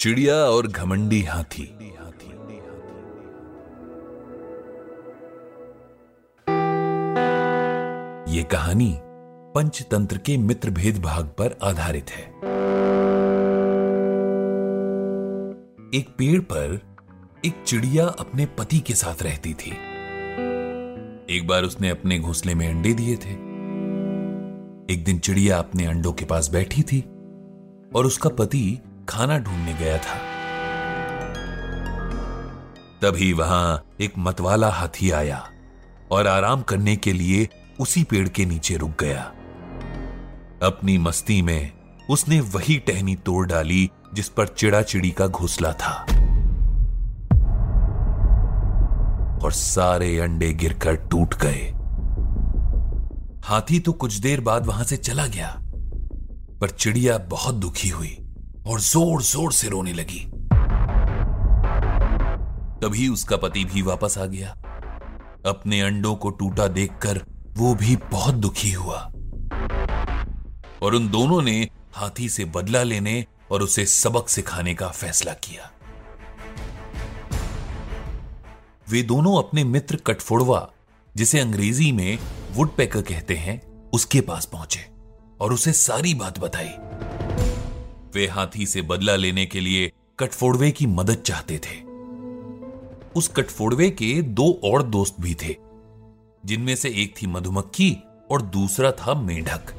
चिड़िया और घमंडी हाथी। ये कहानी पंचतंत्र के मित्र भेद भाग पर आधारित है। एक पेड़ पर एक चिड़िया अपने पति के साथ रहती थी। एक बार उसने अपने घोंसले में अंडे दिए थे। एक दिन चिड़िया अपने अंडों के पास बैठी थी और उसका पति खाना ढूँढने गया था। तभी वहाँ एक मतवाला हाथी आया और आराम करने के लिए उसी पेड़ के नीचे रुक गया। अपनी मस्ती में उसने वही टहनी तोड़ डाली जिस पर चिड़ा चिड़ी का घोसला था। और सारे अंडे गिरकर टूट गए। हाथी तो कुछ देर बाद वहाँ से चला गया, पर चिड़िया बहुत दुखी हुई। और ज़ोर ज़ोर से रोने लगी। तभी उसका पति भी वापस आ गया। अपने अंडों को टूटा देखकर वो भी बहुत दुखी हुआ। और उन दोनों ने हाथी से बदला लेने और उसे सबक सिखाने का फैसला किया। वे दोनों अपने मित्र कटफोड़वा जिसे अंग्रेज़ी में वुडपेकर कहते हैं, उसके पास पहुँचे और उसे सारी बात बताई। वे हाथी से बदला लेने के लिए कटफोड़वे की मदद चाहते थे। उस कटफोड़वे के दो और दोस्त भी थे, जिनमें से एक थी मधुमक्खी और दूसरा था मेढक।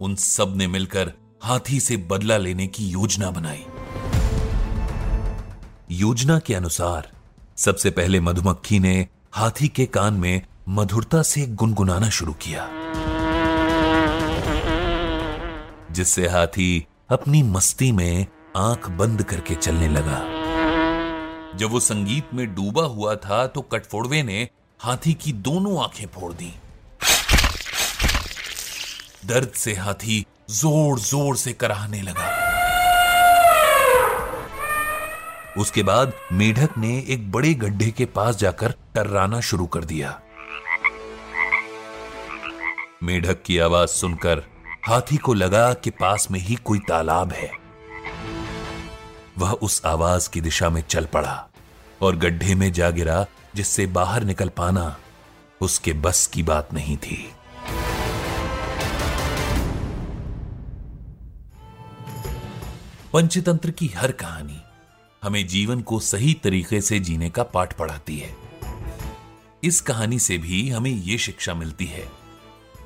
उन सबने मिलकर हाथी से बदला लेने की योजना बनाई। योजना के अनुसार, सबसे पहले मधुमक्खी ने हाथी के कान में मधुरता से गुनगुनाना शुरू किया। जिससे हाथी अपनी मस्ती में आँख बंद करके चलने लगा। जब वो संगीत में डूबा हुआ था तो कटफोड़वे ने हाथी की दोनों आँखें फोड़ दी। दर्द से हाथी ज़ोर ज़ोर से कराहने लगा। उसके बाद मेढक ने एक बड़े गड्ढे के पास जाकर टर्राना शुरू कर दिया। मेढक की आवाज़ सुनकर हाथी को लगा कि पास में ही कोई तालाब है। वह उस आवाज़ की दिशा में चल पड़ा और गड्ढे में जा गिरा, जिससे बाहर निकल पाना उसके बस की बात नहीं थी। पंचतंत्र की हर कहानी हमें जीवन को सही तरीके से जीने का पाठ पढ़ाती है। इस कहानी से भी हमें यह शिक्षा मिलती है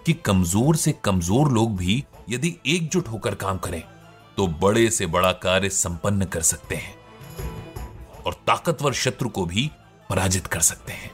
कि कमज़ोर से कमज़ोर लोग भी यदि एकजुट होकर काम करें तो बड़े से बड़ा कार्य संपन्न कर सकते हैं और ताकतवर शत्रु को भी पराजित कर सकते हैं।